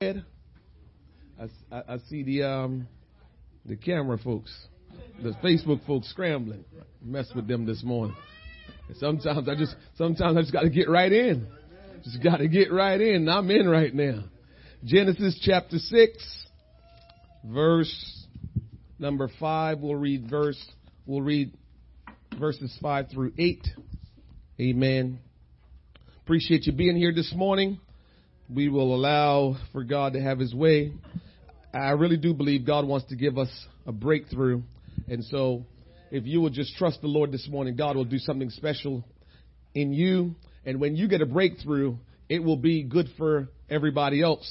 I, I, I see the um, the camera folks, the Facebook folks scrambling. Mess with them this morning. Sometimes I just sometimes I just got to get right in. Just got to get right in. I'm in right now. Genesis chapter six, verse number five. We'll read verse. We'll read verses five through eight. Amen. Appreciate you being here this morning we will allow for God to have his way. I really do believe God wants to give us a breakthrough. And so if you will just trust the Lord this morning, God will do something special in you. And when you get a breakthrough, it will be good for everybody else.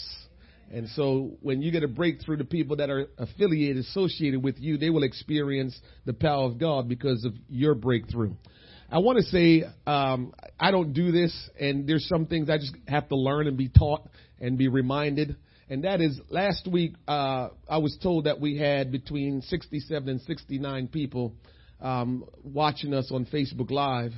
And so when you get a breakthrough, the people that are affiliated, associated with you, they will experience the power of God because of your breakthrough. I want to say um, I don't do this, and there's some things I just have to learn and be taught and be reminded. And that is, last week uh, I was told that we had between 67 and 69 people um, watching us on Facebook Live,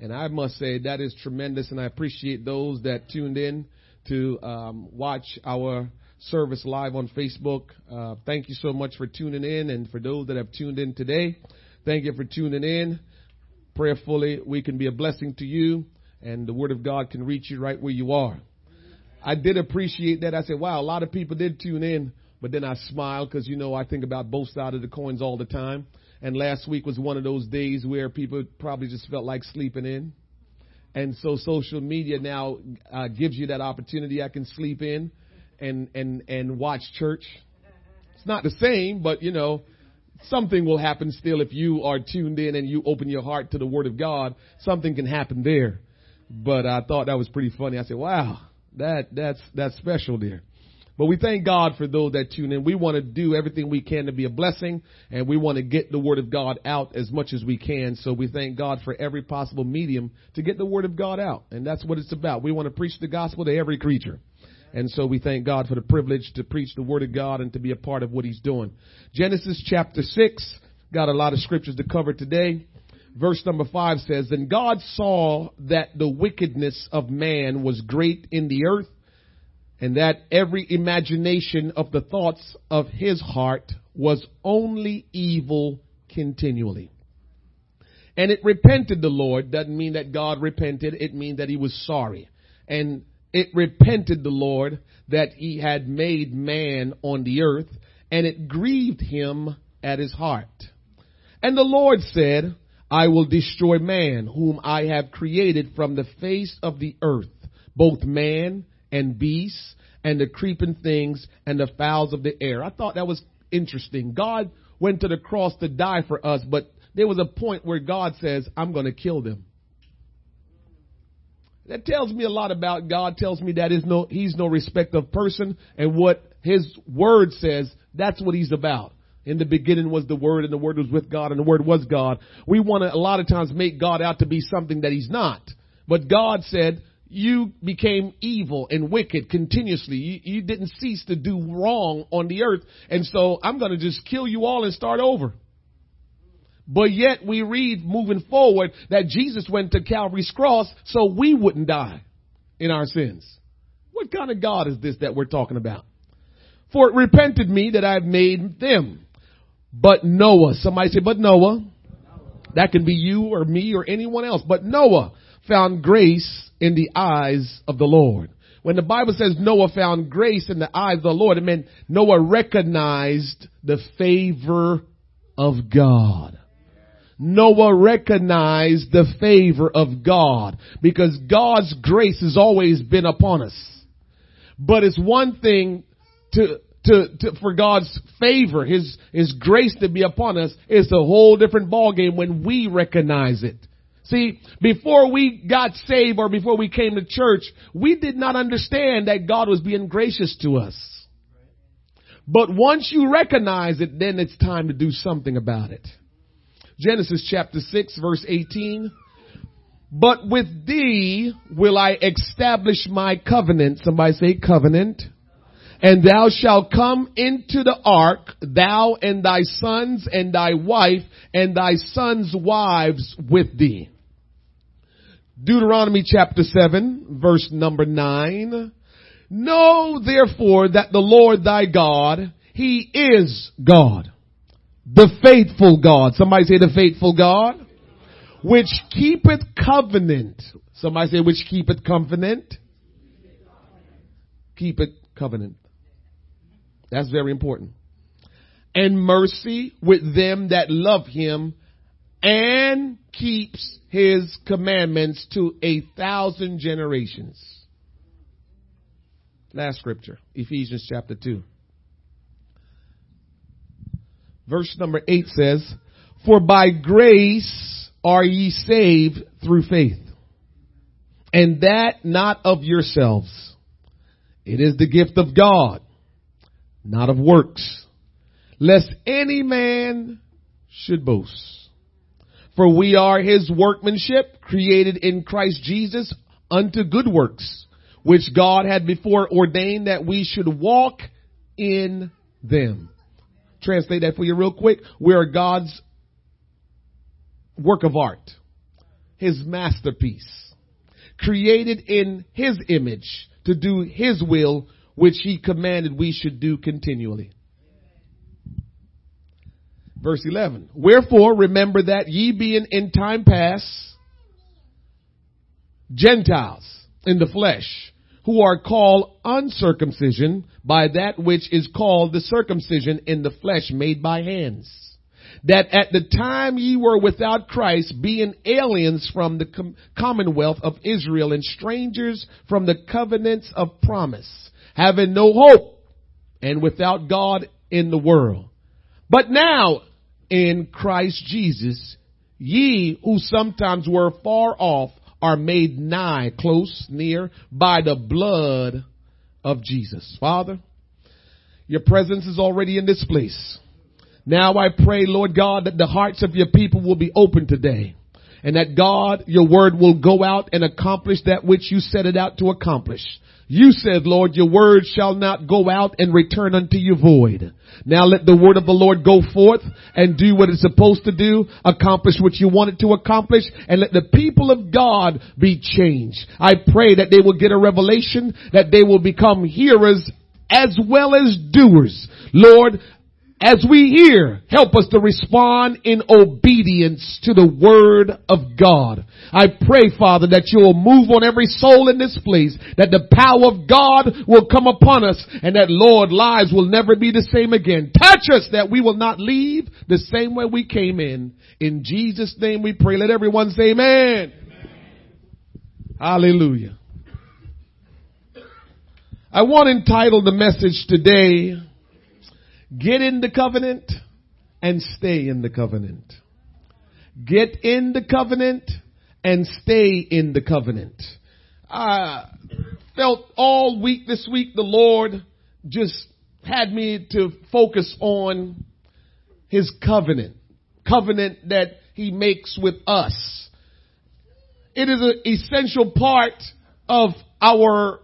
and I must say that is tremendous, and I appreciate those that tuned in to um, watch our service live on Facebook. Uh, thank you so much for tuning in, and for those that have tuned in today, thank you for tuning in prayerfully, we can be a blessing to you and the word of God can reach you right where you are. I did appreciate that. I said, wow, a lot of people did tune in, but then I smiled because, you know, I think about both sides of the coins all the time. And last week was one of those days where people probably just felt like sleeping in. And so social media now uh, gives you that opportunity. I can sleep in and, and, and watch church. It's not the same, but you know, something will happen still if you are tuned in and you open your heart to the Word of God. Something can happen there. But I thought that was pretty funny. I said, wow, that, that's, that's special there. But we thank God for those that tune in. We want to do everything we can to be a blessing and we want to get the Word of God out as much as we can. So we thank God for every possible medium to get the Word of God out. And that's what it's about. We want to preach the gospel to every creature. And so we thank God for the privilege to preach the word of God and to be a part of what he's doing. Genesis chapter 6, got a lot of scriptures to cover today. Verse number 5 says, And God saw that the wickedness of man was great in the earth, and that every imagination of the thoughts of his heart was only evil continually. And it repented the Lord. Doesn't mean that God repented. It means that he was sorry. And it repented the Lord that he had made man on the earth, and it grieved him at his heart. And the Lord said, I will destroy man whom I have created from the face of the earth, both man and beasts and the creeping things and the fowls of the air. I thought that was interesting. God went to the cross to die for us, but there was a point where God says, I'm going to kill them. That tells me a lot about God, tells me that is no, he's no respect of person and what his word says, that's what he's about. In the beginning was the word and the word was with God and the word was God. We want to a lot of times make God out to be something that he's not. But God said, you became evil and wicked continuously. You, you didn't cease to do wrong on the earth. And so I'm going to just kill you all and start over. But yet we read moving forward that Jesus went to Calvary's cross so we wouldn't die in our sins. What kind of God is this that we're talking about? For it repented me that I've made them. But Noah, somebody say, but Noah. That can be you or me or anyone else. But Noah found grace in the eyes of the Lord. When the Bible says Noah found grace in the eyes of the Lord, it meant Noah recognized the favor of God. Noah recognized the favor of God because God's grace has always been upon us. But it's one thing to, to, to, for God's favor, His, His grace to be upon us. It's a whole different ballgame when we recognize it. See, before we got saved or before we came to church, we did not understand that God was being gracious to us. But once you recognize it, then it's time to do something about it. Genesis chapter 6 verse 18. But with thee will I establish my covenant. Somebody say covenant. And thou shalt come into the ark, thou and thy sons and thy wife and thy sons' wives with thee. Deuteronomy chapter 7 verse number 9. Know therefore that the Lord thy God, he is God. The faithful God. Somebody say the faithful God. Which keepeth covenant. Somebody say which keepeth covenant. Keepeth covenant. That's very important. And mercy with them that love him and keeps his commandments to a thousand generations. Last scripture, Ephesians chapter 2. Verse number 8 says, For by grace are ye saved through faith, and that not of yourselves. It is the gift of God, not of works, lest any man should boast. For we are his workmanship, created in Christ Jesus unto good works, which God had before ordained that we should walk in them. Translate that for you real quick. We are God's work of art, his masterpiece, created in his image to do his will, which he commanded we should do continually. Verse 11. Wherefore remember that ye being in time past Gentiles in the flesh, who are called uncircumcision by that which is called the circumcision in the flesh made by hands. That at the time ye were without Christ, being aliens from the com- commonwealth of Israel and strangers from the covenants of promise, having no hope and without God in the world. But now in Christ Jesus, ye who sometimes were far off are made nigh, close, near, by the blood of Jesus. Father, your presence is already in this place. Now I pray, Lord God, that the hearts of your people will be open today. And that God, your word will go out and accomplish that which you set it out to accomplish. You said, Lord, your word shall not go out and return unto you void. Now let the word of the Lord go forth and do what it's supposed to do, accomplish what you want it to accomplish, and let the people of God be changed. I pray that they will get a revelation, that they will become hearers as well as doers. Lord, as we hear, help us to respond in obedience to the word of God. I pray, Father, that you will move on every soul in this place, that the power of God will come upon us, and that, Lord, lives will never be the same again. Touch us that we will not leave the same way we came in. In Jesus' name we pray. Let everyone say amen. amen. Hallelujah. I want to entitle the message today, Get in the covenant and stay in the covenant. Get in the covenant and stay in the covenant. I felt all week this week the Lord just had me to focus on his covenant. Covenant that he makes with us. It is an essential part of our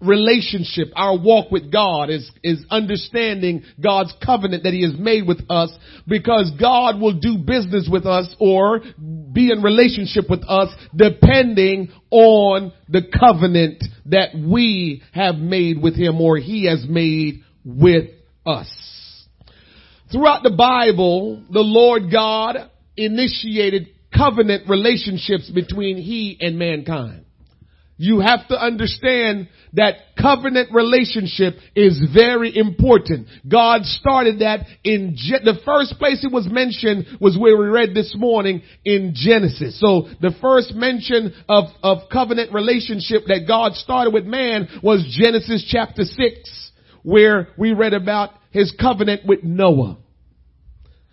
relationship, our walk with God is, is understanding God's covenant that He has made with us because God will do business with us or be in relationship with us depending on the covenant that we have made with Him or He has made with us. Throughout the Bible, the Lord God initiated covenant relationships between He and mankind. You have to understand that covenant relationship is very important. God started that in Je- the first place it was mentioned was where we read this morning in Genesis. So the first mention of, of covenant relationship that God started with man was Genesis chapter 6 where we read about his covenant with Noah.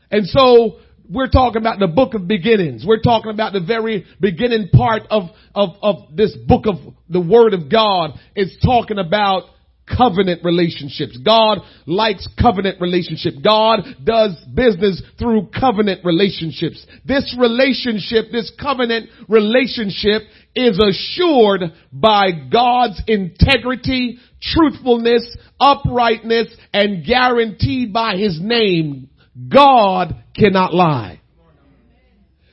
And so we're talking about the book of beginnings. We're talking about the very beginning part of, of, of this book of the word of God. It's talking about covenant relationships. God likes covenant relationship. God does business through covenant relationships. This relationship, this covenant relationship is assured by God's integrity, truthfulness, uprightness, and guaranteed by His name, God cannot lie.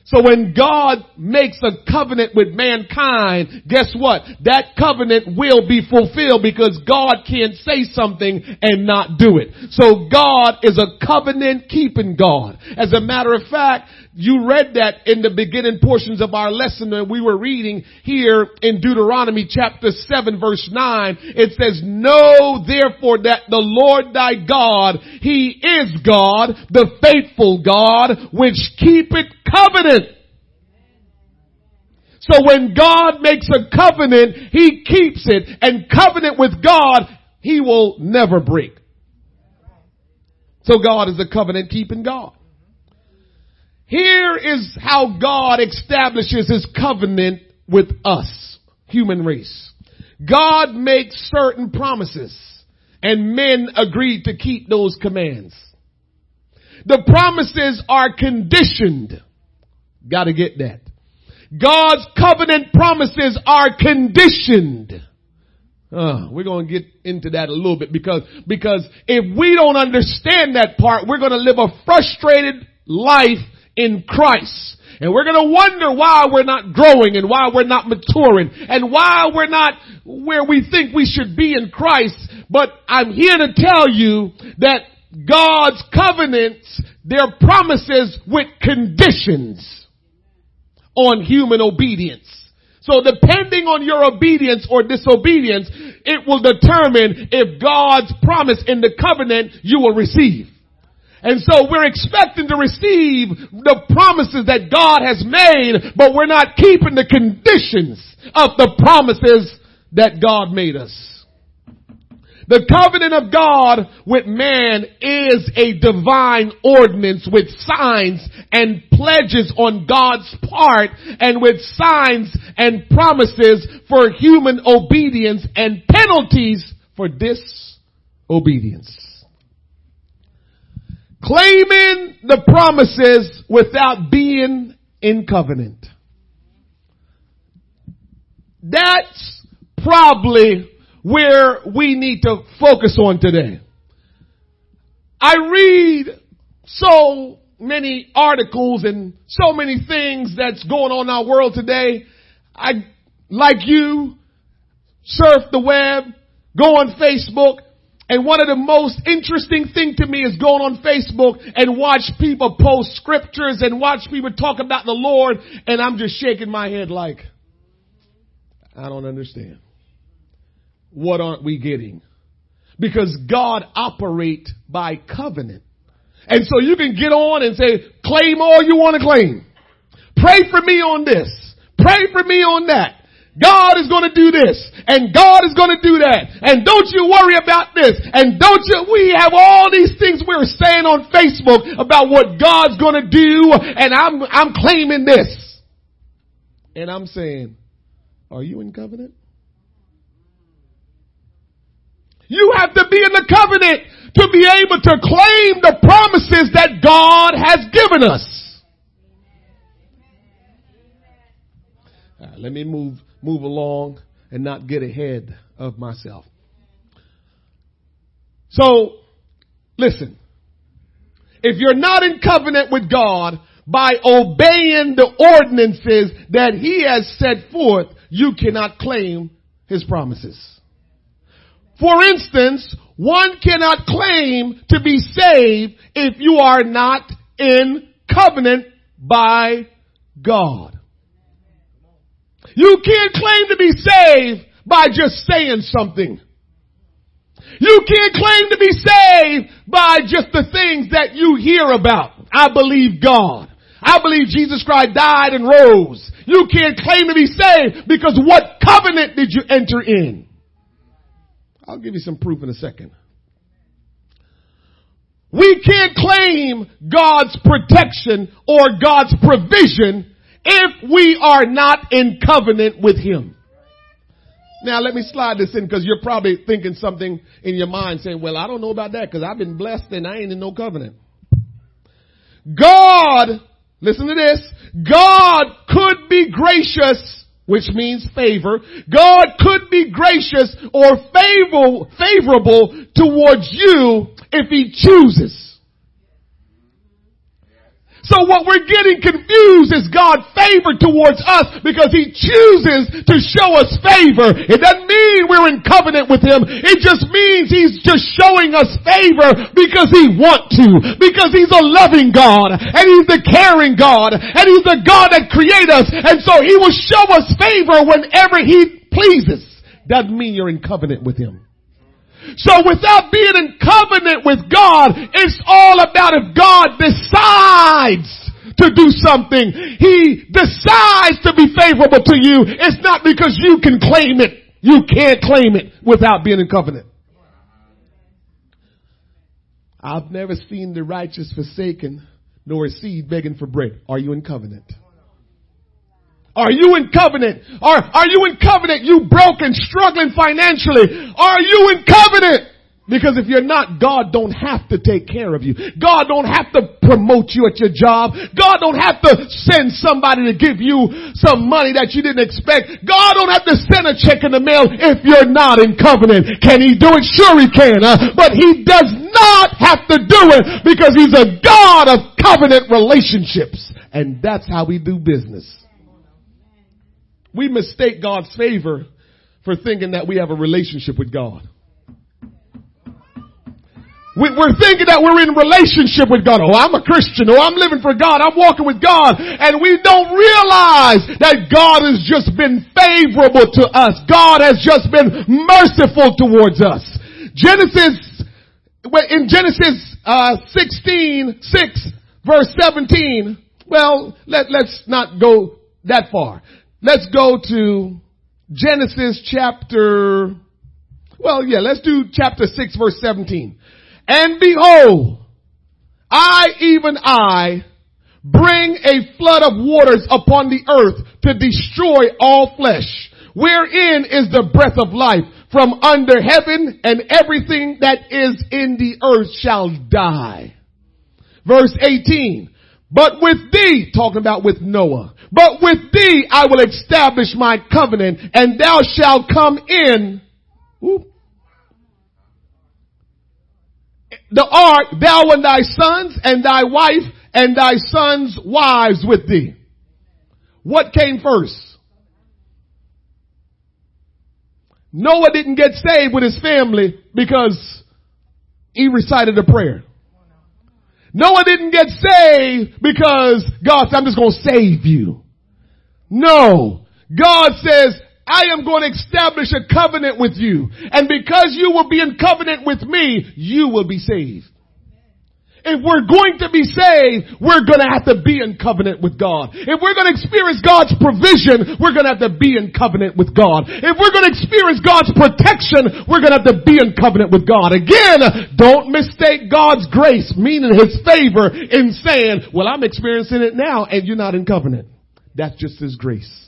So when God makes a covenant with mankind, guess what? That covenant will be fulfilled because God can't say something and not do it. So God is a covenant keeping God. As a matter of fact, you read that in the beginning portions of our lesson that we were reading here in Deuteronomy chapter 7 verse 9. It says, Know therefore that the Lord thy God, He is God, the faithful God, which keepeth covenant. So when God makes a covenant, He keeps it and covenant with God, He will never break. So God is a covenant keeping God. Here is how God establishes his covenant with us, human race. God makes certain promises and men agreed to keep those commands. The promises are conditioned. Gotta get that. God's covenant promises are conditioned. Uh, we're going to get into that a little bit because, because if we don't understand that part, we're going to live a frustrated life in Christ. And we're gonna wonder why we're not growing and why we're not maturing and why we're not where we think we should be in Christ. But I'm here to tell you that God's covenants, their promises with conditions on human obedience. So depending on your obedience or disobedience, it will determine if God's promise in the covenant you will receive. And so we're expecting to receive the promises that God has made, but we're not keeping the conditions of the promises that God made us. The covenant of God with man is a divine ordinance with signs and pledges on God's part and with signs and promises for human obedience and penalties for disobedience. Claiming the promises without being in covenant. That's probably where we need to focus on today. I read so many articles and so many things that's going on in our world today. I, like you, surf the web, go on Facebook, and one of the most interesting thing to me is going on Facebook and watch people post scriptures and watch people talk about the Lord and I'm just shaking my head like, I don't understand. What aren't we getting? Because God operate by covenant. And so you can get on and say, claim all you want to claim. Pray for me on this. Pray for me on that. God is going to do this and God is going to do that. And don't you worry about this. And don't you, we have all these things we're saying on Facebook about what God's going to do and I'm, I'm claiming this. And I'm saying, are you in covenant? You have to be in the covenant to be able to claim the promises that God has given us. Let me move move along and not get ahead of myself. So, listen. If you're not in covenant with God by obeying the ordinances that He has set forth, you cannot claim His promises. For instance, one cannot claim to be saved if you are not in covenant by God. You can't claim to be saved by just saying something. You can't claim to be saved by just the things that you hear about. I believe God. I believe Jesus Christ died and rose. You can't claim to be saved because what covenant did you enter in? I'll give you some proof in a second. We can't claim God's protection or God's provision if we are not in covenant with Him. Now let me slide this in because you're probably thinking something in your mind saying, well, I don't know about that because I've been blessed and I ain't in no covenant. God, listen to this, God could be gracious, which means favor. God could be gracious or favorable, favorable towards you if He chooses. So what we're getting confused is God's favor towards us because He chooses to show us favor. It doesn't mean we're in covenant with Him. It just means He's just showing us favor because He wants to. Because He's a loving God and He's the caring God and He's the God that created us. And so He will show us favor whenever He pleases. Doesn't mean you're in covenant with Him. So without being in covenant with God, it's all about if God decides to do something. He decides to be favorable to you. It's not because you can claim it. You can't claim it without being in covenant. I've never seen the righteous forsaken nor a seed begging for bread. Are you in covenant? Are you in covenant? Are, are you in covenant? You broken, struggling financially. Are you in covenant? Because if you're not, God don't have to take care of you. God don't have to promote you at your job. God don't have to send somebody to give you some money that you didn't expect. God don't have to send a check in the mail if you're not in covenant. Can he do it? Sure he can. But he does not have to do it because he's a God of covenant relationships. And that's how we do business. We mistake God's favor for thinking that we have a relationship with God. We're thinking that we're in relationship with God. Oh, I'm a Christian. Oh, I'm living for God. I'm walking with God. And we don't realize that God has just been favorable to us. God has just been merciful towards us. Genesis, in Genesis uh, 16, 6, verse 17, well, let, let's not go that far. Let's go to Genesis chapter, well, yeah, let's do chapter 6 verse 17. And behold, I, even I, bring a flood of waters upon the earth to destroy all flesh, wherein is the breath of life from under heaven and everything that is in the earth shall die. Verse 18. But with thee, talking about with Noah, but with thee I will establish my covenant and thou shalt come in the ark, thou and thy sons and thy wife and thy sons' wives with thee. What came first? Noah didn't get saved with his family because he recited a prayer. Noah didn't get saved because God said, I'm just going to save you. No. God says, I am going to establish a covenant with you. And because you will be in covenant with me, you will be saved. If we're going to be saved, we're going to have to be in covenant with God. If we're going to experience God's provision, we're going to have to be in covenant with God. If we're going to experience God's protection, we're going to have to be in covenant with God. Again, don't mistake God's grace, meaning His favor, in saying, well, I'm experiencing it now and you're not in covenant. That's just His grace.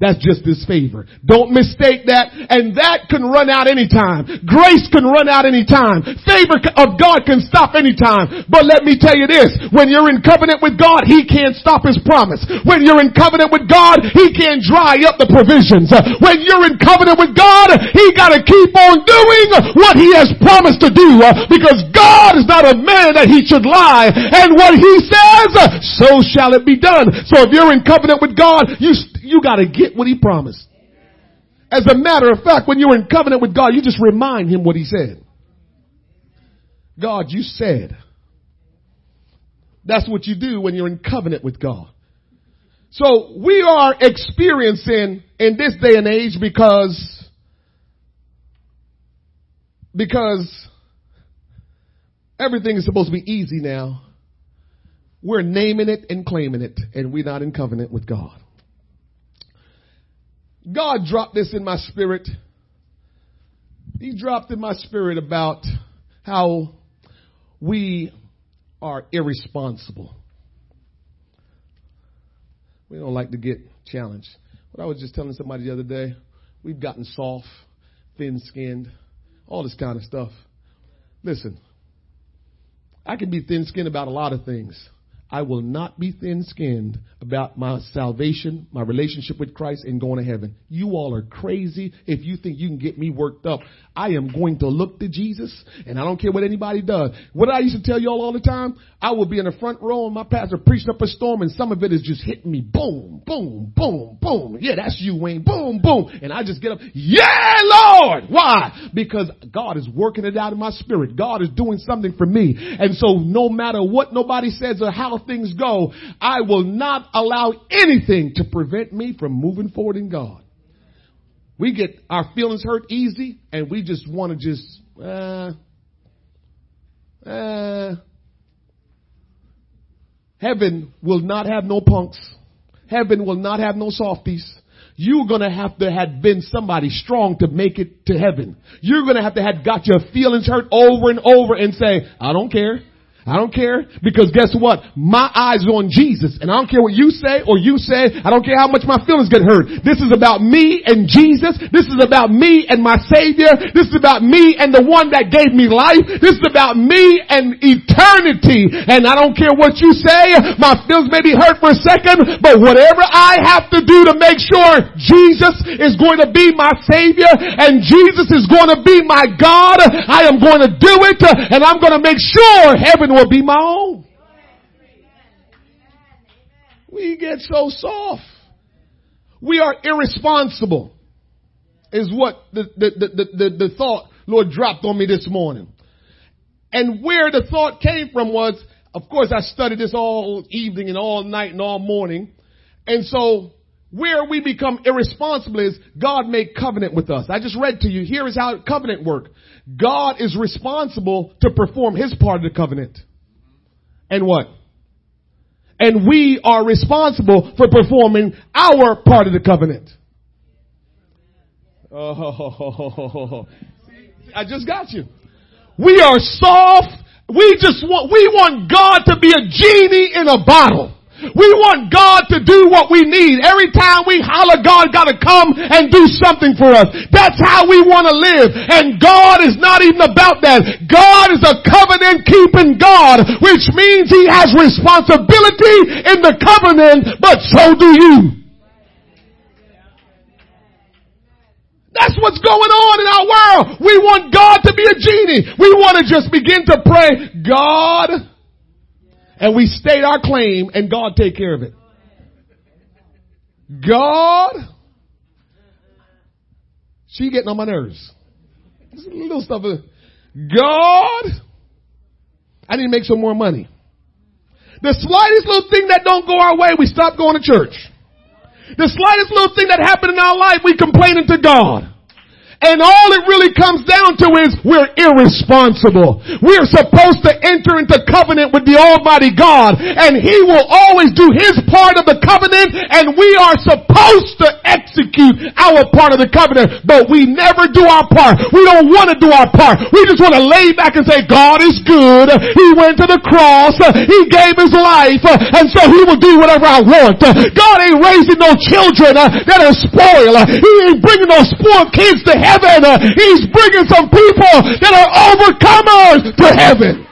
That's just His favor. Don't mistake that. And that can run out anytime. Grace can run out anytime. Favor of God can stop anytime. But let me tell you this. When you're in covenant with God, He can't stop His promise. When you're in covenant with God, He can't dry up the provisions. When you're in covenant with God, He gotta keep on doing what He has promised to do. Because God is not a man that He should lie. And what He says, so shall it be done. So if you're in covenant with God, you, you gotta get get what he promised. As a matter of fact, when you're in covenant with God, you just remind him what he said. God, you said. That's what you do when you're in covenant with God. So we are experiencing in this day and age because, because everything is supposed to be easy now. We're naming it and claiming it and we're not in covenant with God. God dropped this in my spirit. He dropped in my spirit about how we are irresponsible. We don't like to get challenged. But I was just telling somebody the other day, we've gotten soft, thin skinned, all this kind of stuff. Listen, I can be thin skinned about a lot of things. I will not be thin skinned about my salvation, my relationship with Christ and going to heaven. You all are crazy if you think you can get me worked up. I am going to look to Jesus and I don't care what anybody does. What I used to tell y'all all the time, I will be in the front row and my pastor preaching up a storm and some of it is just hitting me. Boom, boom, boom, boom. Yeah, that's you, Wayne. Boom, boom. And I just get up. Yeah, Lord. Why? Because God is working it out in my spirit. God is doing something for me. And so no matter what nobody says or how things go, I will not allow anything to prevent me from moving forward in God. We get our feelings hurt easy and we just want to just, uh, uh, heaven will not have no punks. Heaven will not have no softies. You're gonna have to have been somebody strong to make it to heaven. You're gonna have to have got your feelings hurt over and over and say, I don't care. I don't care because guess what? My eyes are on Jesus and I don't care what you say or you say. I don't care how much my feelings get hurt. This is about me and Jesus. This is about me and my savior. This is about me and the one that gave me life. This is about me and eternity. And I don't care what you say. My feelings may be hurt for a second, but whatever I have to do to make sure Jesus is going to be my savior and Jesus is going to be my God, I am going to do it and I'm going to make sure heaven will be my own. We get so soft. We are irresponsible is what the, the, the, the, the thought Lord dropped on me this morning. And where the thought came from was, of course, I studied this all evening and all night and all morning. And so where we become irresponsible is God made covenant with us. I just read to you. Here is how covenant work. God is responsible to perform his part of the covenant. And what? And we are responsible for performing our part of the covenant. Oh, I just got you. We are soft. We just want, we want God to be a genie in a bottle. We want God to do what we need. Every time we holler, God gotta come and do something for us. That's how we want to live. And God is not even about that. God is a covenant keeping God, which means He has responsibility in the covenant, but so do you. That's what's going on in our world. We want God to be a genie. We want to just begin to pray, God, and we state our claim and God take care of it. God, she getting on my nerves. Little stuff. God, I need to make some more money. The slightest little thing that don't go our way, we stop going to church. The slightest little thing that happened in our life, we complaining to God. And all it really comes down to is we're irresponsible. We're supposed to enter into covenant with the Almighty God and He will always do His part of the covenant and we are supposed to execute our part of the covenant, but we never do our part. We don't want to do our part. We just want to lay back and say, God is good. He went to the cross. He gave His life and so He will do whatever I want. God ain't raising no children uh, that are spoiled. He ain't bringing no spoiled kids to heaven heaven. He's bringing some people that are overcomers to heaven.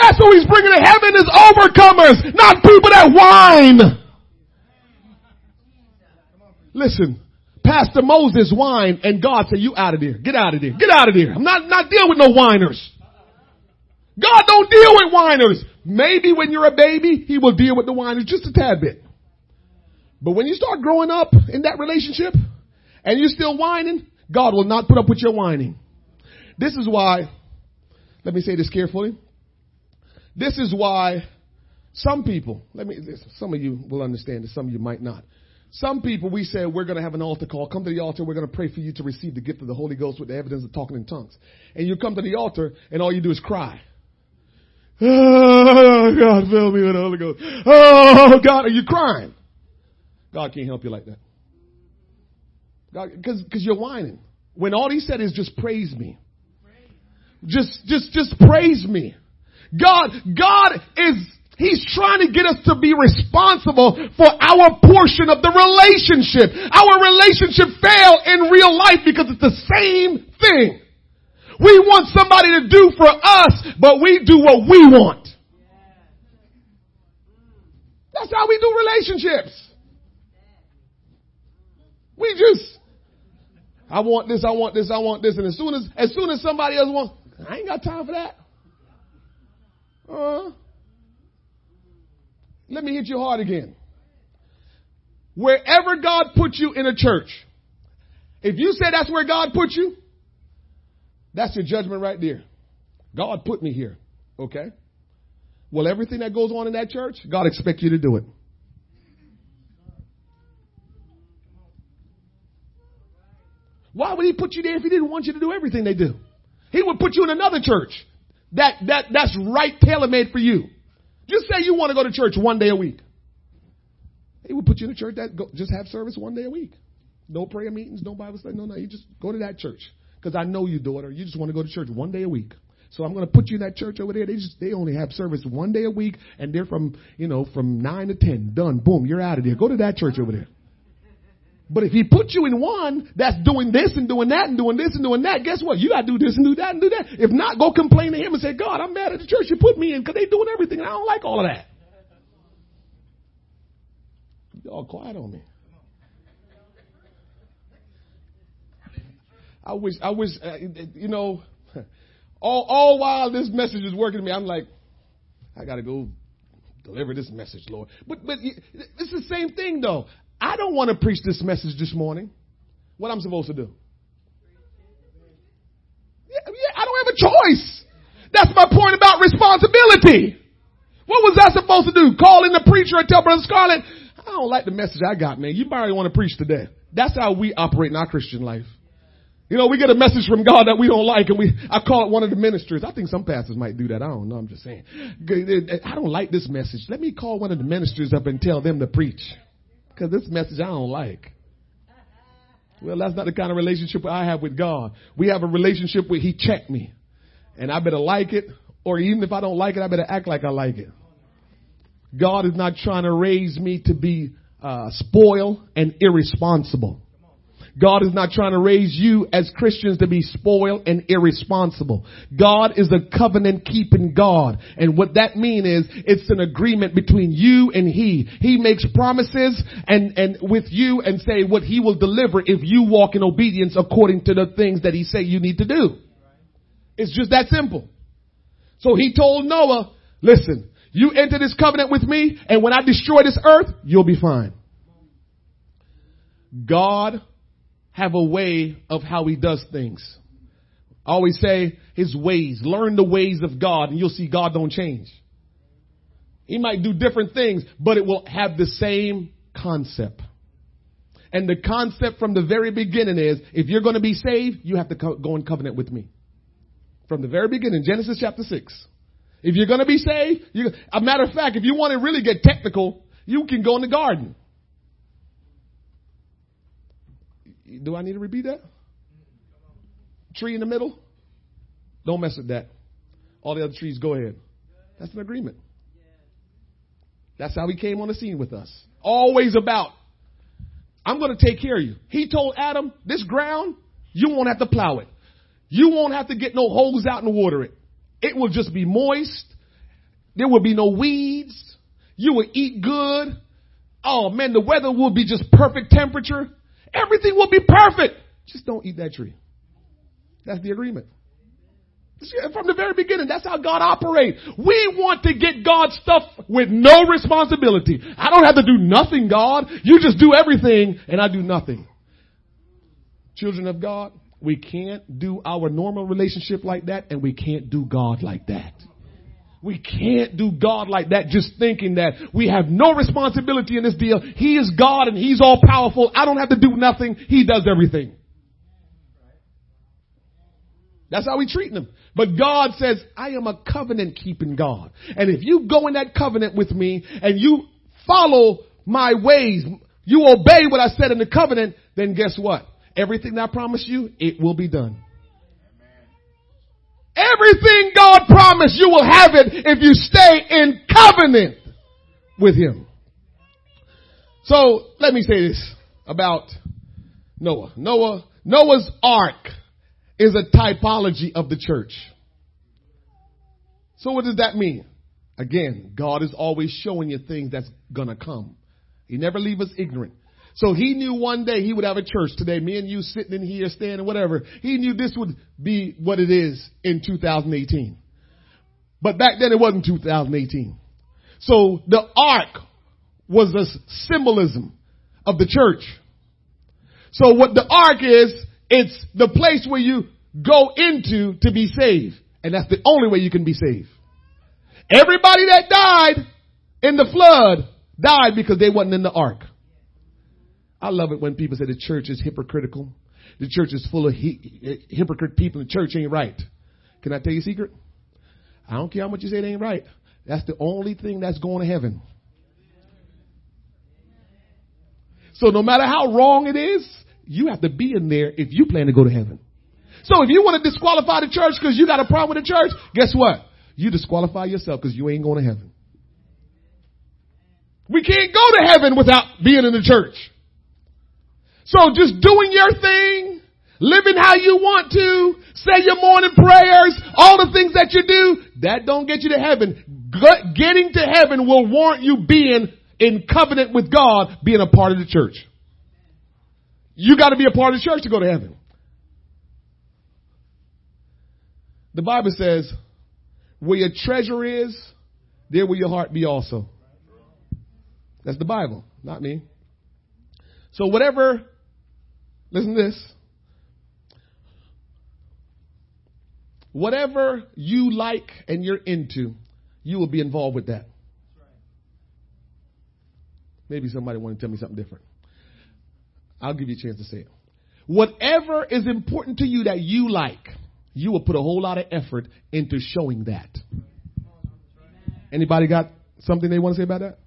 That's who he's bringing to heaven is overcomers, not people that whine. Listen, Pastor Moses whined and God said, you out of there. Get out of there. Get out of there. I'm not, not dealing with no whiners. God don't deal with whiners. Maybe when you're a baby, he will deal with the whiners just a tad bit. But when you start growing up in that relationship and you're still whining, God will not put up with your whining. This is why, let me say this carefully. This is why some people, let me, some of you will understand this, some of you might not. Some people, we say, we're going to have an altar call. Come to the altar. We're going to pray for you to receive the gift of the Holy Ghost with the evidence of talking in tongues. And you come to the altar and all you do is cry. Oh, God, fill me with the Holy Ghost. Oh, God, are you crying? God can't help you like that. God, cause, cause you're whining. When all he said is just praise me. Just, just, just praise me. God, God is, He's trying to get us to be responsible for our portion of the relationship. Our relationship fail in real life because it's the same thing. We want somebody to do for us, but we do what we want. That's how we do relationships. We just, I want this, I want this, I want this, and as soon as, as soon as somebody else wants, I ain't got time for that. Uh, let me hit you hard again. Wherever God put you in a church, if you say that's where God put you, that's your judgment right there. God put me here. Okay? Well, everything that goes on in that church, God expects you to do it. Why would he put you there if he didn't want you to do everything they do? He would put you in another church that, that, that's right tailor made for you. Just say you want to go to church one day a week. He would put you in a church that go, just have service one day a week. No prayer meetings, no Bible study, no, no. You just go to that church. Because I know you, daughter. You just want to go to church one day a week. So I'm going to put you in that church over there. They just, they only have service one day a week and they're from, you know, from nine to ten. Done. Boom. You're out of there. Go to that church over there. But if he put you in one that's doing this and doing that and doing this and doing that, guess what? You got to do this and do that and do that. If not, go complain to him and say, God, I'm mad at the church you put me in because they're doing everything and I don't like all of that. Y'all quiet on me. I wish, I wish, uh, you know, all, all while this message is working to me, I'm like, I got to go deliver this message, Lord. But, but it's the same thing though. I don't want to preach this message this morning. What I'm supposed to do? Yeah, yeah, I don't have a choice. That's my point about responsibility. What was I supposed to do? Call in the preacher and tell Brother Scarlett, I don't like the message I got, man. You probably want to preach today. That's how we operate in our Christian life. You know, we get a message from God that we don't like and we, I call it one of the ministers. I think some pastors might do that. I don't know. I'm just saying. I don't like this message. Let me call one of the ministers up and tell them to preach. Cause this message I don't like. Well, that's not the kind of relationship I have with God. We have a relationship where He checked me. And I better like it, or even if I don't like it, I better act like I like it. God is not trying to raise me to be uh, spoiled and irresponsible. God is not trying to raise you as Christians to be spoiled and irresponsible. God is a covenant keeping God. And what that means is it's an agreement between you and He. He makes promises and, and with you and say what He will deliver if you walk in obedience according to the things that He say you need to do. It's just that simple. So He told Noah, listen, you enter this covenant with me and when I destroy this earth, you'll be fine. God have a way of how he does things. I always say his ways. Learn the ways of God and you'll see God don't change. He might do different things, but it will have the same concept. And the concept from the very beginning is, if you're going to be saved, you have to go in covenant with me. From the very beginning, Genesis chapter 6. If you're going to be saved, you, a matter of fact, if you want to really get technical, you can go in the garden. Do I need to repeat that? Tree in the middle? Don't mess with that. All the other trees, go ahead. That's an agreement. That's how he came on the scene with us. Always about, I'm going to take care of you. He told Adam, this ground, you won't have to plow it. You won't have to get no holes out and water it. It will just be moist. There will be no weeds. You will eat good. Oh man, the weather will be just perfect temperature. Everything will be perfect. Just don't eat that tree. That's the agreement. From the very beginning, that's how God operates. We want to get God's stuff with no responsibility. I don't have to do nothing, God. You just do everything and I do nothing. Children of God, we can't do our normal relationship like that and we can't do God like that. We can't do God like that just thinking that we have no responsibility in this deal. He is God and He's all powerful. I don't have to do nothing. He does everything. That's how we treat them. But God says, I am a covenant keeping God. And if you go in that covenant with me and you follow my ways, you obey what I said in the covenant, then guess what? Everything that I promise you, it will be done. Everything God promised, you will have it if you stay in covenant with Him. So let me say this about Noah. Noah, Noah's ark is a typology of the church. So what does that mean? Again, God is always showing you things that's gonna come. He never leave us ignorant. So he knew one day he would have a church today. Me and you sitting in here, standing, whatever. He knew this would be what it is in 2018. But back then it wasn't 2018. So the ark was a symbolism of the church. So what the ark is, it's the place where you go into to be saved. And that's the only way you can be saved. Everybody that died in the flood died because they wasn't in the ark. I love it when people say the church is hypocritical. The church is full of he- eh, hypocrite people. The church ain't right. Can I tell you a secret? I don't care how much you say it ain't right. That's the only thing that's going to heaven. So no matter how wrong it is, you have to be in there if you plan to go to heaven. So if you want to disqualify the church because you got a problem with the church, guess what? You disqualify yourself because you ain't going to heaven. We can't go to heaven without being in the church. So just doing your thing, living how you want to, say your morning prayers, all the things that you do, that don't get you to heaven. Getting to heaven will warrant you being in covenant with God, being a part of the church. You gotta be a part of the church to go to heaven. The Bible says, where your treasure is, there will your heart be also. That's the Bible, not me. So whatever, listen to this. Whatever you like and you're into, you will be involved with that. Maybe somebody want to tell me something different. I'll give you a chance to say it. Whatever is important to you that you like, you will put a whole lot of effort into showing that. Anybody got something they want to say about that?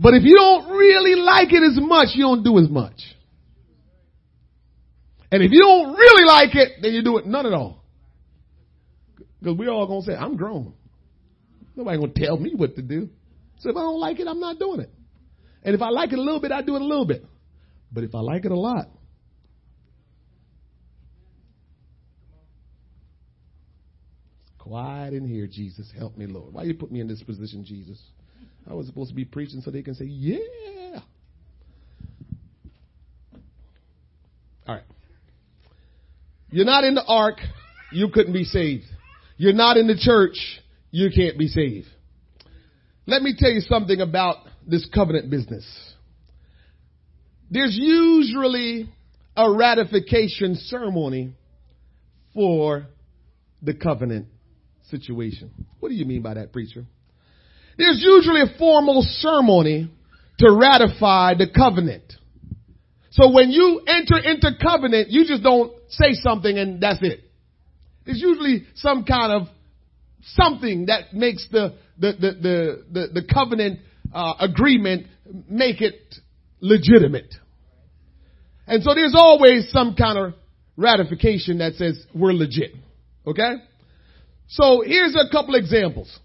But if you don't really like it as much, you don't do as much. And if you don't really like it, then you do it none at all. Because we're all to say, I'm grown. Nobody to tell me what to do. So if I don't like it, I'm not doing it. And if I like it a little bit, I do it a little bit. But if I like it a lot, quiet in here, Jesus. Help me, Lord. Why you put me in this position, Jesus? I was supposed to be preaching so they can say, yeah. All right. You're not in the ark, you couldn't be saved. You're not in the church, you can't be saved. Let me tell you something about this covenant business. There's usually a ratification ceremony for the covenant situation. What do you mean by that, preacher? There's usually a formal ceremony to ratify the covenant. So when you enter into covenant, you just don't say something and that's it. There's usually some kind of something that makes the the the the, the, the covenant uh, agreement make it legitimate. And so there's always some kind of ratification that says we're legit. Okay? So here's a couple examples.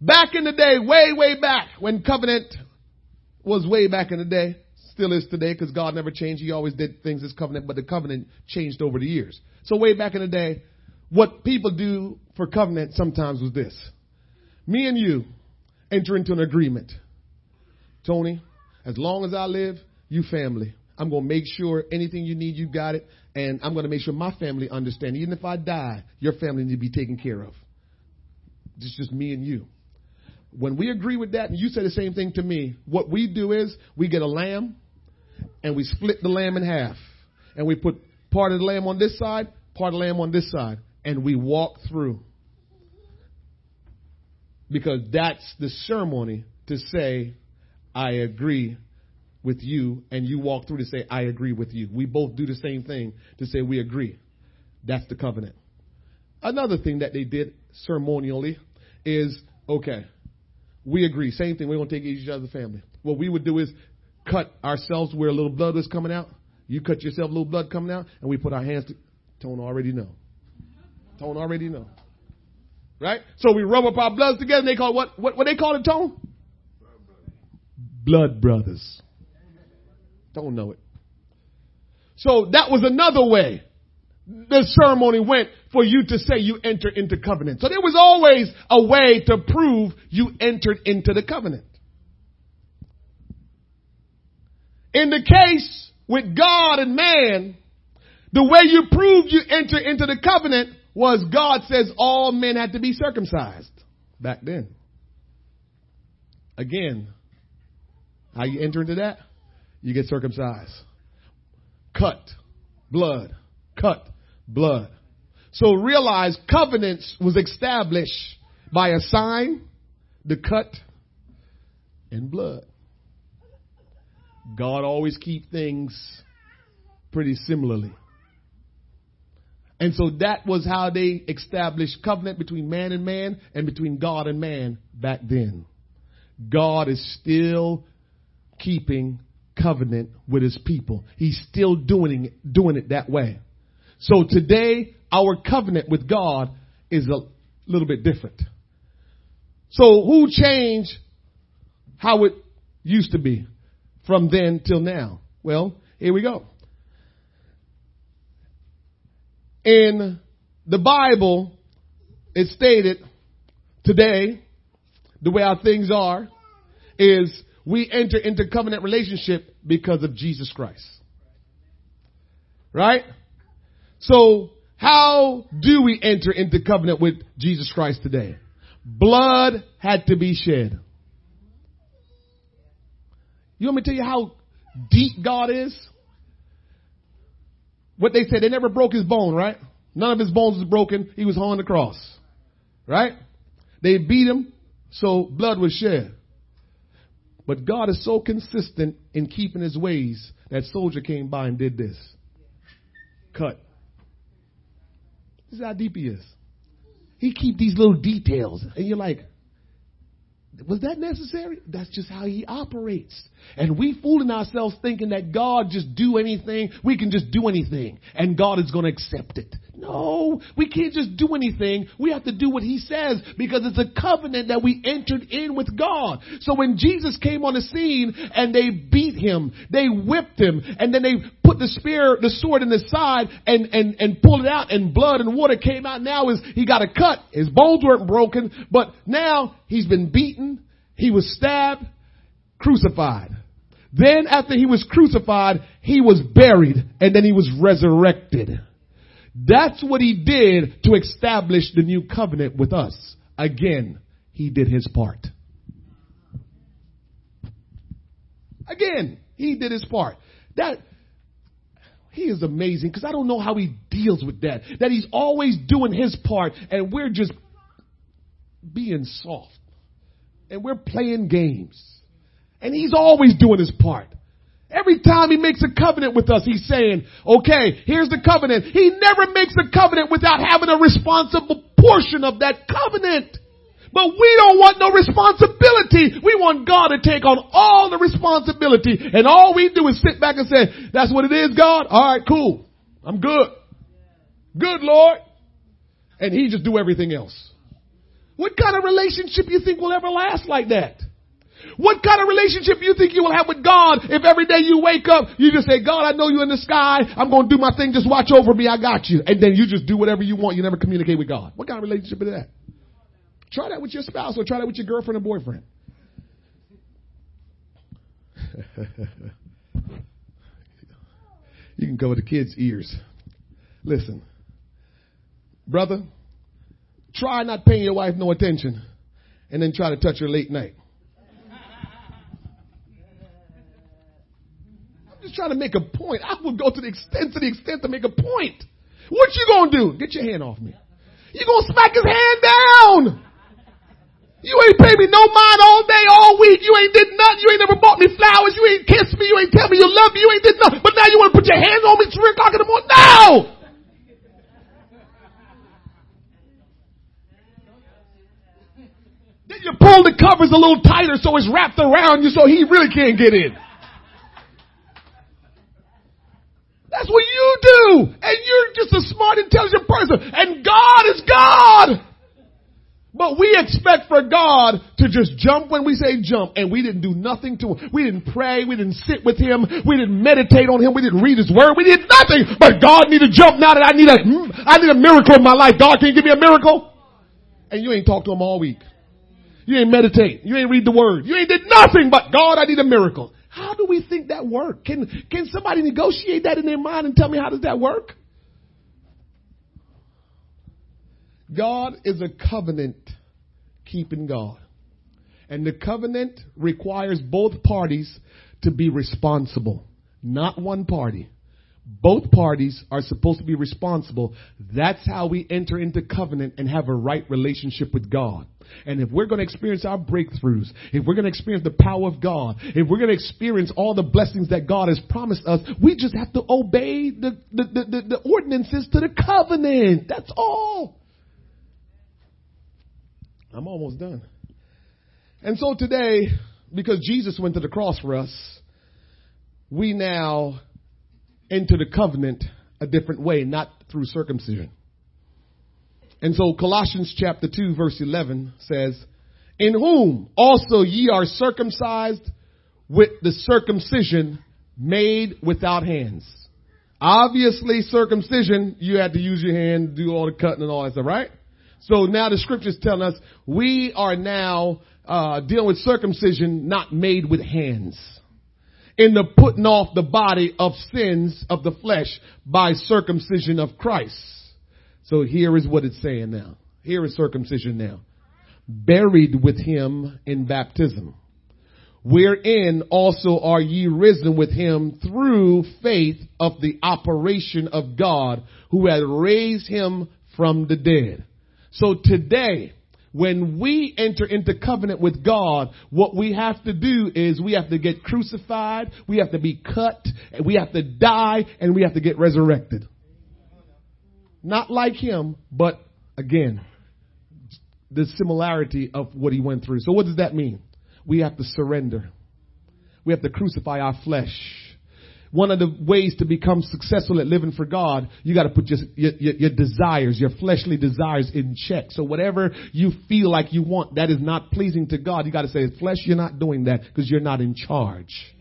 Back in the day, way, way back, when covenant was way back in the day, still is today because God never changed. He always did things as covenant, but the covenant changed over the years. So way back in the day, what people do for covenant sometimes was this. Me and you enter into an agreement. Tony, as long as I live, you family. I'm going to make sure anything you need, you got it. And I'm going to make sure my family understand. Even if I die, your family need to be taken care of. It's just me and you. When we agree with that, and you say the same thing to me, what we do is we get a lamb and we split the lamb in half. And we put part of the lamb on this side, part of the lamb on this side. And we walk through. Because that's the ceremony to say, I agree with you, and you walk through to say, I agree with you. We both do the same thing to say we agree. That's the covenant. Another thing that they did ceremonially is, okay, we agree. Same thing. We're going to take each other's family. What we would do is cut ourselves where a little blood is coming out. You cut yourself, a little blood coming out, and we put our hands to, Tone already know. Tone already know. Right? So we rub up our bloods together and they call what, what, what they call it, Tone? Blood brothers. Don't know it. So that was another way the ceremony went for you to say you enter into covenant. So there was always a way to prove you entered into the covenant. In the case with God and man, the way you proved you enter into the covenant was God says all men had to be circumcised back then. Again, how you enter into that? You get circumcised. Cut. Blood. Cut. Blood. So realize covenants was established by a sign, the cut, and blood. God always keep things pretty similarly. And so that was how they established covenant between man and man and between God and man back then. God is still keeping covenant with his people. He's still doing it, doing it that way. So today, our covenant with God is a little bit different. So who changed how it used to be from then till now? Well, here we go. In the Bible, it stated today, the way our things are, is we enter into covenant relationship because of Jesus Christ. Right? So, how do we enter into covenant with Jesus Christ today? Blood had to be shed. You want me to tell you how deep God is? What they said, they never broke his bone, right? None of his bones was broken. He was on the cross. Right? They beat him, so blood was shed. But God is so consistent in keeping his ways that soldier came by and did this. Cut. This is how deep he is. He keep these little details. And you're like, was that necessary? That's just how he operates. And we fooling ourselves thinking that God just do anything, we can just do anything, and God is going to accept it. No, we can't just do anything. We have to do what he says because it's a covenant that we entered in with God. So when Jesus came on the scene and they beat him, they whipped him, and then they put the spear, the sword in his side and, and, and pulled it out and blood and water came out. Now is he got a cut. His bones weren't broken, but now he's been beaten. He was stabbed, crucified. Then after he was crucified, he was buried and then he was resurrected. That's what he did to establish the new covenant with us. Again, he did his part. Again, he did his part. That, he is amazing because I don't know how he deals with that. That he's always doing his part and we're just being soft. And we're playing games. And he's always doing his part. Every time he makes a covenant with us, he's saying, okay, here's the covenant. He never makes a covenant without having a responsible portion of that covenant. But we don't want no responsibility. We want God to take on all the responsibility. And all we do is sit back and say, that's what it is, God? Alright, cool. I'm good. Good, Lord. And he just do everything else. What kind of relationship you think will ever last like that? What kind of relationship you think you will have with God if every day you wake up, you just say, God, I know you in the sky. I'm going to do my thing. Just watch over me. I got you. And then you just do whatever you want. You never communicate with God. What kind of relationship is that? Try that with your spouse or try that with your girlfriend or boyfriend. you can cover the kids' ears. Listen, brother, try not paying your wife no attention and then try to touch her late night. I'm just trying to make a point. I would go to the extent to the extent to make a point. What you gonna do? Get your hand off me. You gonna smack his hand down. You ain't pay me no mind all day, all week. You ain't did nothing. You ain't never bought me flowers. You ain't kissed me. You ain't tell me you love me. You ain't did nothing. But now you want to put your hands on me 3 o'clock in the morning? No! Then you pull the covers a little tighter so it's wrapped around you so he really can't get in. That's what you do. And you're just a smart, intelligent person. And God is God. But we expect for God to just jump when we say jump and we didn't do nothing to him. We didn't pray. We didn't sit with him. We didn't meditate on him. We didn't read his word. We did nothing. But God need to jump now that I need a, I need a miracle in my life. God, can you give me a miracle? And you ain't talked to him all week. You ain't meditate. You ain't read the word. You ain't did nothing but God, I need a miracle. How do we think that work? Can, can somebody negotiate that in their mind and tell me how does that work? God is a covenant keeping God. And the covenant requires both parties to be responsible, not one party. Both parties are supposed to be responsible. That's how we enter into covenant and have a right relationship with God. And if we're going to experience our breakthroughs, if we're going to experience the power of God, if we're going to experience all the blessings that God has promised us, we just have to obey the, the, the, the, ordinances to the covenant. That's all. I'm almost done. And so today, because Jesus went to the cross for us, we now enter the covenant a different way, not through circumcision. And so Colossians chapter 2 verse 11 says, in whom also ye are circumcised with the circumcision made without hands. Obviously circumcision, you had to use your hand, to do all the cutting and all that stuff, right? So now the scriptures tell us we are now uh, dealing with circumcision not made with hands. In the putting off the body of sins of the flesh by circumcision of Christ. So here is what it's saying now. Here is circumcision now. Buried with him in baptism. Wherein also are ye risen with him through faith of the operation of God who had raised him from the dead. So today, when we enter into covenant with God, what we have to do is we have to get crucified, we have to be cut, we have to die, and we have to get resurrected. Not like him, but again, the similarity of what he went through. So what does that mean? We have to surrender. We have to crucify our flesh one of the ways to become successful at living for God, you got to put your, your, your, desires, your fleshly desires in check. So whatever you feel like you want that is not pleasing to God, you got to say, flesh, you're not doing that because you're not in charge.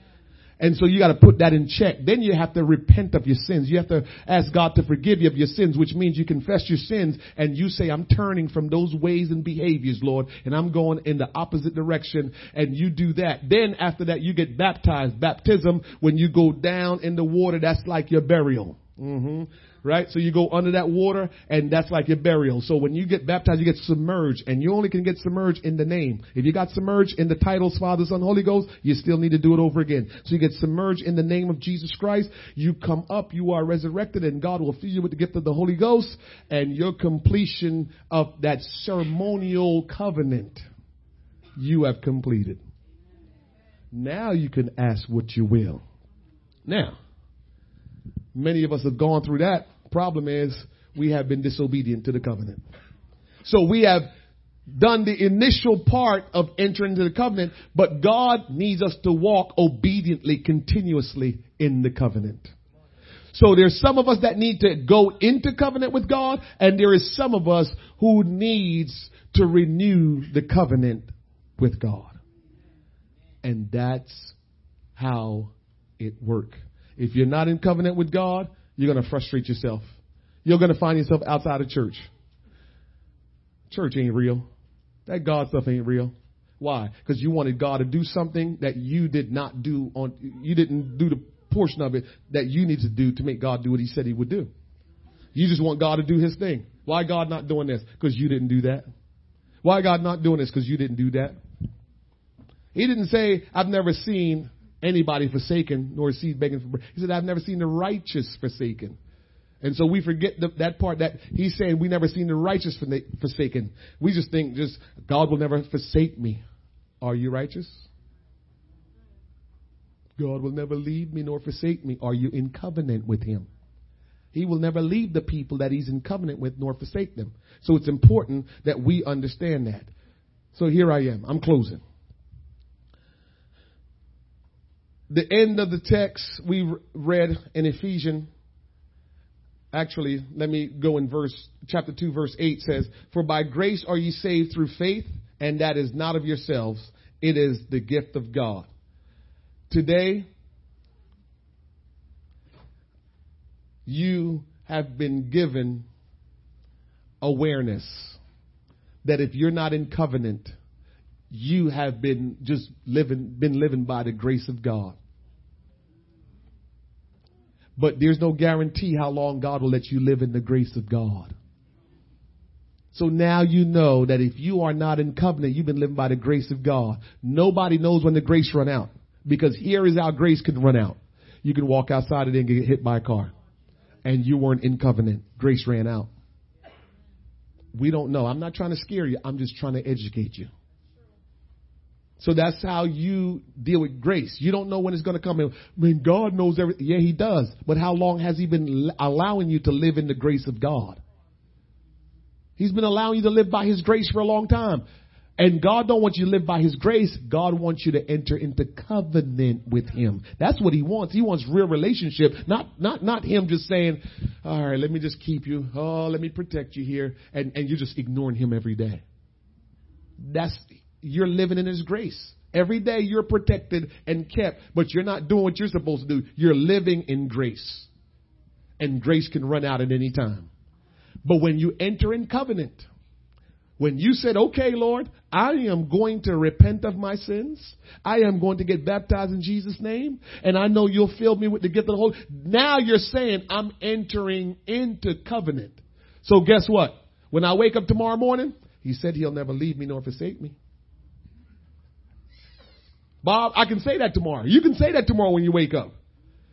And so you got to put that in check. Then you have to repent of your sins. You have to ask God to forgive you of your sins, which means you confess your sins and you say, I'm turning from those ways and behaviors, Lord, and I'm going in the opposite direction. And you do that. Then after that, you get baptized. Baptism, when you go down in the water, that's like your burial. Mm-hmm right? So you go under that water and that's like your burial. So when you get baptized, you get submerged and you only can get submerged in the name. If you got submerged in the titles Father, Son, Holy Ghost, you still need to do it over again. So you get submerged in the name of Jesus Christ. You come up, you are resurrected and God will fill you with the gift of the Holy Ghost and your completion of that ceremonial covenant you have completed. Now you can ask what you will. Now, many of us have gone through that problem is we have been disobedient to the covenant. So we have done the initial part of entering into the covenant, but God needs us to walk obediently, continuously in the covenant. So there's some of us that need to go into covenant with God, and there is some of us who needs to renew the covenant with God. And that's how it works. If you're not in covenant with God, you're going to frustrate yourself. You're going to find yourself outside of church. Church ain't real. That God stuff ain't real. Why? Because you wanted God to do something that you did not do on, you didn't do the portion of it that you need to do to make God do what he said he would do. You just want God to do his thing. Why God not doing this? Because you didn't do that. Why God not doing this? Because you didn't do that. He didn't say, I've never seen anybody forsaken, nor seed begging for bread. He said, I've never seen the righteous forsaken. And so we forget the, that part that he's saying we never seen the righteous forsaken. We just think just God will never forsake me. Are you righteous? God will never leave me nor forsake me. Are you in covenant with him? He will never leave the people that he's in covenant with nor forsake them. So it's important that we understand that. So here I am. I'm closing. The end of the text we read in Ephesians, actually, let me go in verse, chapter 2, verse 8 says, For by grace are ye saved through faith, and that is not of yourselves. It is the gift of God. Today, you have been given awareness that if you're not in covenant, you have been just living, been living by the grace of God. But there's no guarantee how long God will let you live in the grace of God. So now you know that if you are not in covenant, you've been living by the grace of God. Nobody knows when the grace run out. Because here is how grace can run out. You can walk outside and then get hit by a car. And you weren't in covenant. Grace ran out. We don't know. I'm not trying to scare you. I'm just trying to educate you. So that's how you deal with grace. You don't know when it's going to come. I mean, God knows everything. Yeah, He does. But how long has He been allowing you to live in the grace of God? He's been allowing you to live by His grace for a long time. And God don't want you to live by His grace. God wants you to enter into covenant with Him. That's what He wants. He wants real relationship. Not, not, not Him just saying, all right, let me just keep you. Oh, let me protect you here. And, and you're just ignoring Him every day. That's, you're living in His grace. Every day you're protected and kept, but you're not doing what you're supposed to do. You're living in grace. And grace can run out at any time. But when you enter in covenant, when you said, okay, Lord, I am going to repent of my sins. I am going to get baptized in Jesus' name. And I know you'll fill me with the gift of the Holy. Now you're saying I'm entering into covenant. So guess what? When I wake up tomorrow morning, he said he'll never leave me nor forsake me. Bob, I can say that tomorrow. You can say that tomorrow when you wake up.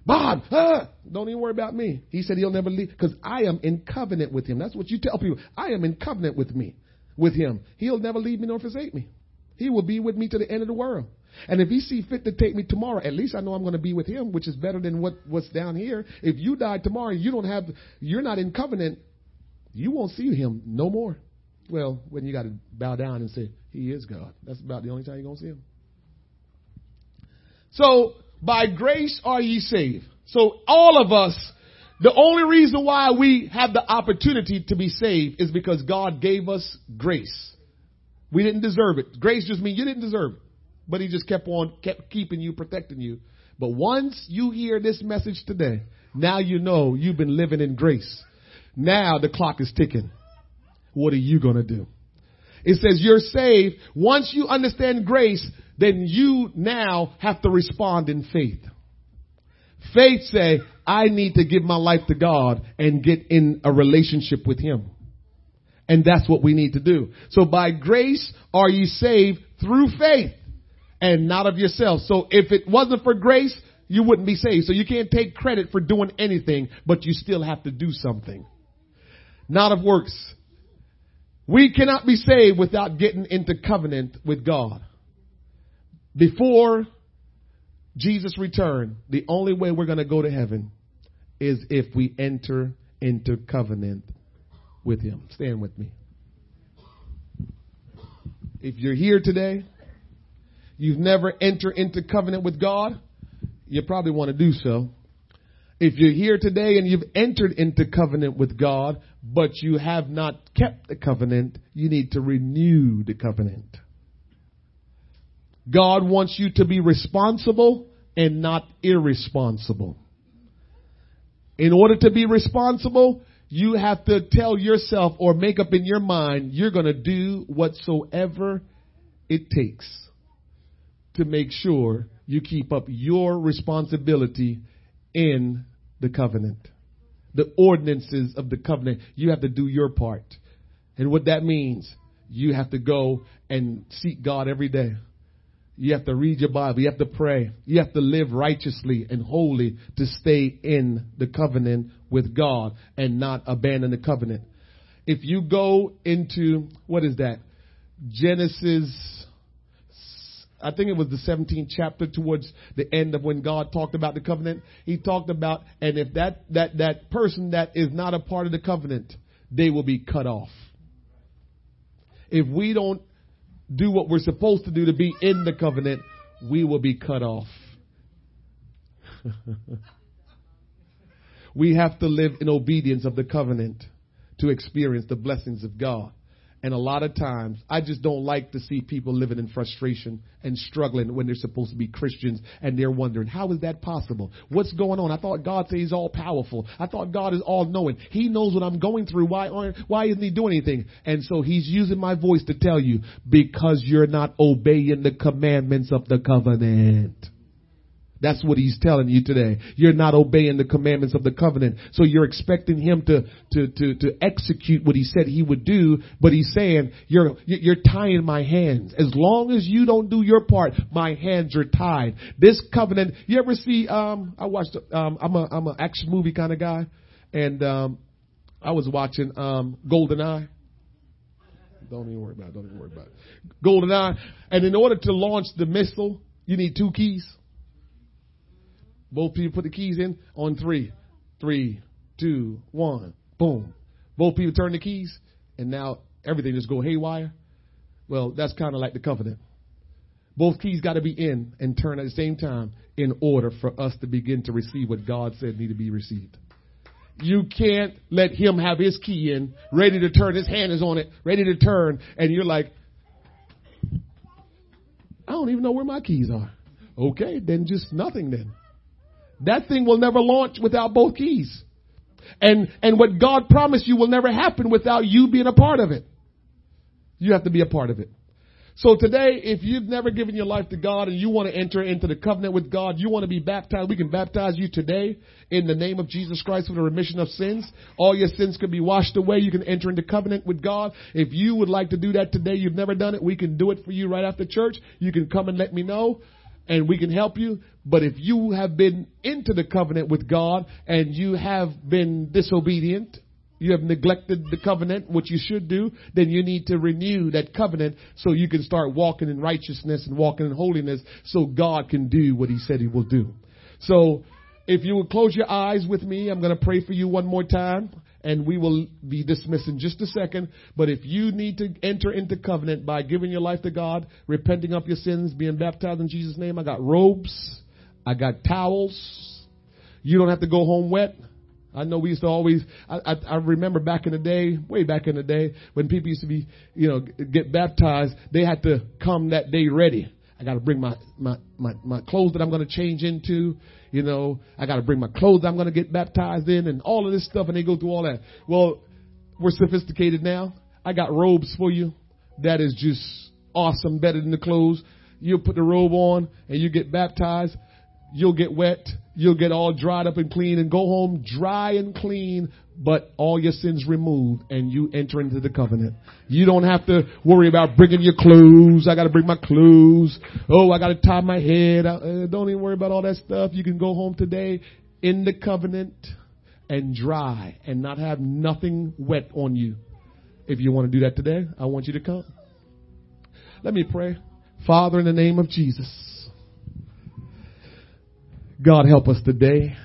Bob, ah, don't even worry about me. He said he'll never leave because I am in covenant with him. That's what you tell people. I am in covenant with me, with him. He'll never leave me nor forsake me. He will be with me to the end of the world. And if he see fit to take me tomorrow, at least I know I'm going to be with him, which is better than what, what's down here. If you die tomorrow you don't have, you're not in covenant, you won't see him no more. Well, when you got to bow down and say, he is God. That's about the only time you're going to see him. So by grace are ye saved. So all of us, the only reason why we have the opportunity to be saved is because God gave us grace. We didn't deserve it. Grace just means you didn't deserve it. But he just kept on, kept keeping you, protecting you. But once you hear this message today, now you know you've been living in grace. Now the clock is ticking. What are you going to do? It says you're saved. Once you understand grace, then you now have to respond in faith. Faith say, I need to give my life to God and get in a relationship with Him. And that's what we need to do. So by grace are you saved through faith and not of yourself. So if it wasn't for grace, you wouldn't be saved. So you can't take credit for doing anything, but you still have to do something. Not of works. We cannot be saved without getting into covenant with God. Before Jesus' return, the only way we're going to go to heaven is if we enter into covenant with Him. Stand with me. If you're here today, you've never entered into covenant with God, you probably want to do so. If you're here today and you've entered into covenant with God, but you have not kept the covenant, you need to renew the covenant. God wants you to be responsible and not irresponsible. In order to be responsible, you have to tell yourself or make up in your mind you're going to do whatsoever it takes to make sure you keep up your responsibility in the covenant. The ordinances of the covenant. You have to do your part. And what that means, you have to go and seek God every day. You have to read your Bible. You have to pray. You have to live righteously and holy to stay in the covenant with God and not abandon the covenant. If you go into, what is that? Genesis, I think it was the 17th chapter towards the end of when God talked about the covenant. He talked about, and if that, that, that person that is not a part of the covenant, they will be cut off. If we don't do what we're supposed to do to be in the covenant, we will be cut off. we have to live in obedience of the covenant to experience the blessings of God. And a lot of times, I just don't like to see people living in frustration and struggling when they're supposed to be Christians and they're wondering, how is that possible? What's going on? I thought God said he's all powerful. I thought God is all knowing. He knows what I'm going through. Why aren't, why isn't he doing anything? And so he's using my voice to tell you, because you're not obeying the commandments of the covenant. That's what he's telling you today. You're not obeying the commandments of the covenant. So you're expecting him to, to, to, to execute what he said he would do, but he's saying, you're, you're tying my hands. As long as you don't do your part, my hands are tied. This covenant, you ever see, um, I watched, um, I'm a, I'm an action movie kind of guy, and, um, I was watching, um, GoldenEye. Don't even worry about it. Don't even worry about it. GoldenEye. And in order to launch the missile, you need two keys. Both people put the keys in on three. Three, two, one, boom. Both people turn the keys, and now everything just go haywire. Well, that's kind of like the covenant. Both keys got to be in and turn at the same time in order for us to begin to receive what God said need to be received. You can't let him have his key in, ready to turn. His hand is on it, ready to turn, and you're like, I don't even know where my keys are. Okay, then just nothing then. That thing will never launch without both keys. And, and what God promised you will never happen without you being a part of it. You have to be a part of it. So today, if you've never given your life to God and you want to enter into the covenant with God, you want to be baptized, we can baptize you today in the name of Jesus Christ for the remission of sins. All your sins can be washed away. You can enter into covenant with God. If you would like to do that today, you've never done it, we can do it for you right after church. You can come and let me know and we can help you. But if you have been into the covenant with God and you have been disobedient, you have neglected the covenant, which you should do, then you need to renew that covenant so you can start walking in righteousness and walking in holiness so God can do what he said he will do. So if you would close your eyes with me, I'm going to pray for you one more time and we will be dismissed in just a second. But if you need to enter into covenant by giving your life to God, repenting of your sins, being baptized in Jesus' name, I got robes, I got towels. You don't have to go home wet. I know we used to always, I, I, I remember back in the day, way back in the day, when people used to be, you know, get baptized, they had to come that day ready. I got to bring my, my, my, my clothes that I'm going to change into. You know, I got to bring my clothes I'm going to get baptized in and all of this stuff. And they go through all that. Well, we're sophisticated now. I got robes for you. That is just awesome. Better than the clothes. You'll put the robe on and you get baptized. You'll get wet. You'll get all dried up and clean and go home dry and clean, but all your sins removed and you enter into the covenant. You don't have to worry about bringing your clothes. I gotta bring my clothes. Oh, I gotta tie my head. Uh, don't even worry about all that stuff. You can go home today in the covenant and dry and not have nothing wet on you. If you want to do that today, I want you to come. Let me pray. Father, in the name of Jesus. God help us today.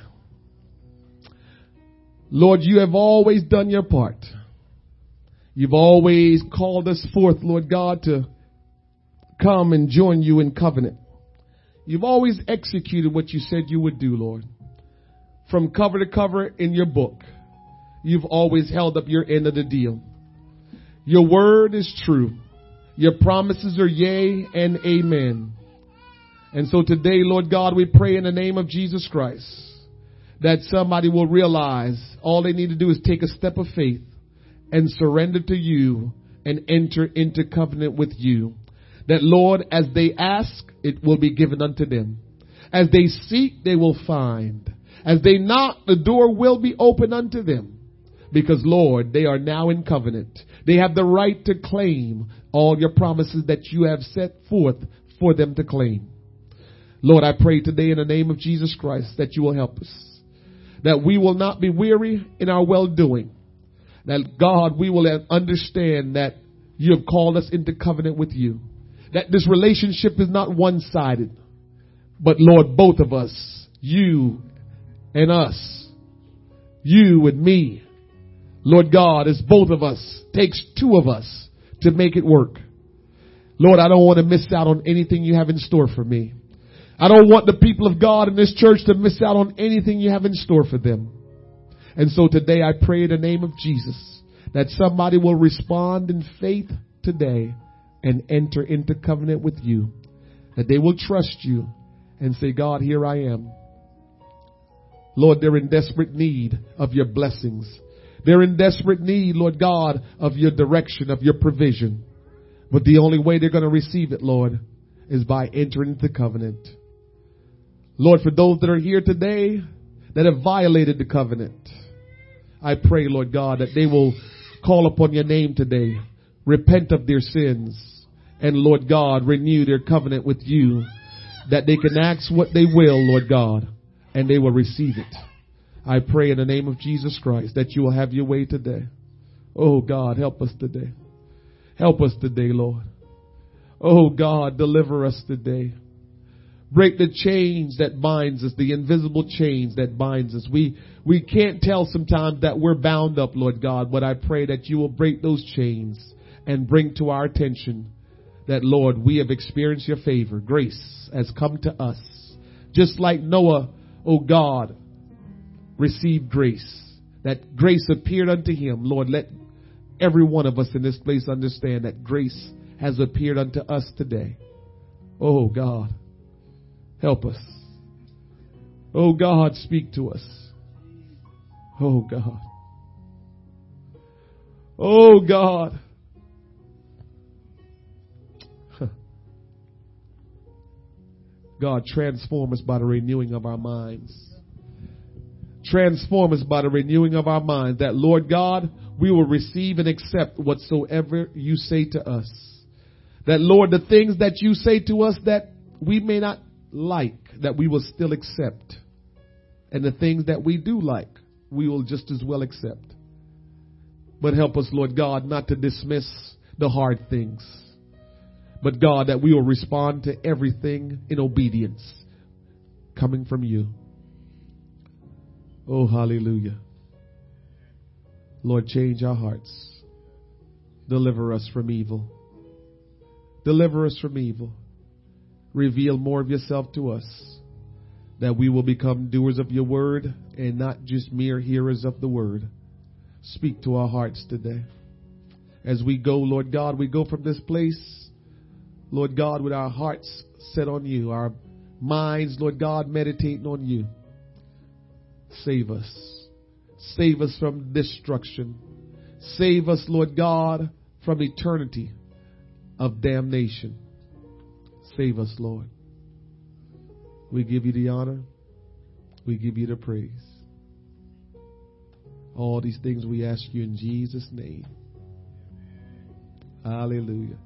Lord, you have always done your part. You've always called us forth, Lord God, to come and join you in covenant. You've always executed what you said you would do, Lord. From cover to cover in your book, you've always held up your end of the deal. Your word is true. Your promises are yea and amen. And so today, Lord God, we pray in the name of Jesus Christ that somebody will realize all they need to do is take a step of faith and surrender to you and enter into covenant with you. That Lord, as they ask, it will be given unto them. As they seek, they will find. As they knock, the door will be open unto them. Because Lord, they are now in covenant. They have the right to claim all your promises that you have set forth for them to claim. Lord, I pray today in the name of Jesus Christ that you will help us. That we will not be weary in our well doing. That God, we will understand that you have called us into covenant with you. That this relationship is not one sided. But Lord, both of us, you and us, you and me, Lord God, as both of us, takes two of us to make it work. Lord, I don't want to miss out on anything you have in store for me. I don't want the people of God in this church to miss out on anything you have in store for them. And so today I pray in the name of Jesus that somebody will respond in faith today and enter into covenant with you. That they will trust you and say, God, here I am. Lord, they're in desperate need of your blessings. They're in desperate need, Lord God, of your direction, of your provision. But the only way they're going to receive it, Lord, is by entering into covenant. Lord, for those that are here today that have violated the covenant, I pray, Lord God, that they will call upon your name today, repent of their sins, and Lord God, renew their covenant with you, that they can ask what they will, Lord God, and they will receive it. I pray in the name of Jesus Christ that you will have your way today. Oh God, help us today. Help us today, Lord. Oh God, deliver us today. Break the chains that binds us, the invisible chains that binds us. We, we can't tell sometimes that we're bound up, Lord God, but I pray that you will break those chains and bring to our attention that, Lord, we have experienced your favor. Grace has come to us. Just like Noah, oh God, received grace. That grace appeared unto him. Lord, let every one of us in this place understand that grace has appeared unto us today. Oh God, help us. Oh God, speak to us. Oh God. Oh God. God, transform us by the renewing of our minds. Transform us by the renewing of our minds that, Lord God, we will receive and accept whatsoever you say to us. That, Lord, the things that you say to us that we may not like, that we will still accept. And the things that we do like, we will just as well accept. But help us, Lord God, not to dismiss the hard things but God, that we will respond to everything in obedience coming from you. Oh, hallelujah. Lord, change our hearts. Deliver us from evil. Deliver us from evil. Reveal more of yourself to us that we will become doers of your word and not just mere hearers of the word. Speak to our hearts today. As we go, Lord God, we go from this place Lord God, with our hearts set on you, our minds, Lord God, meditating on you. Save us. Save us from destruction. Save us, Lord God, from eternity of damnation. Save us, Lord. We give you the honor. We give you the praise. All these things we ask you in Jesus' name. Hallelujah.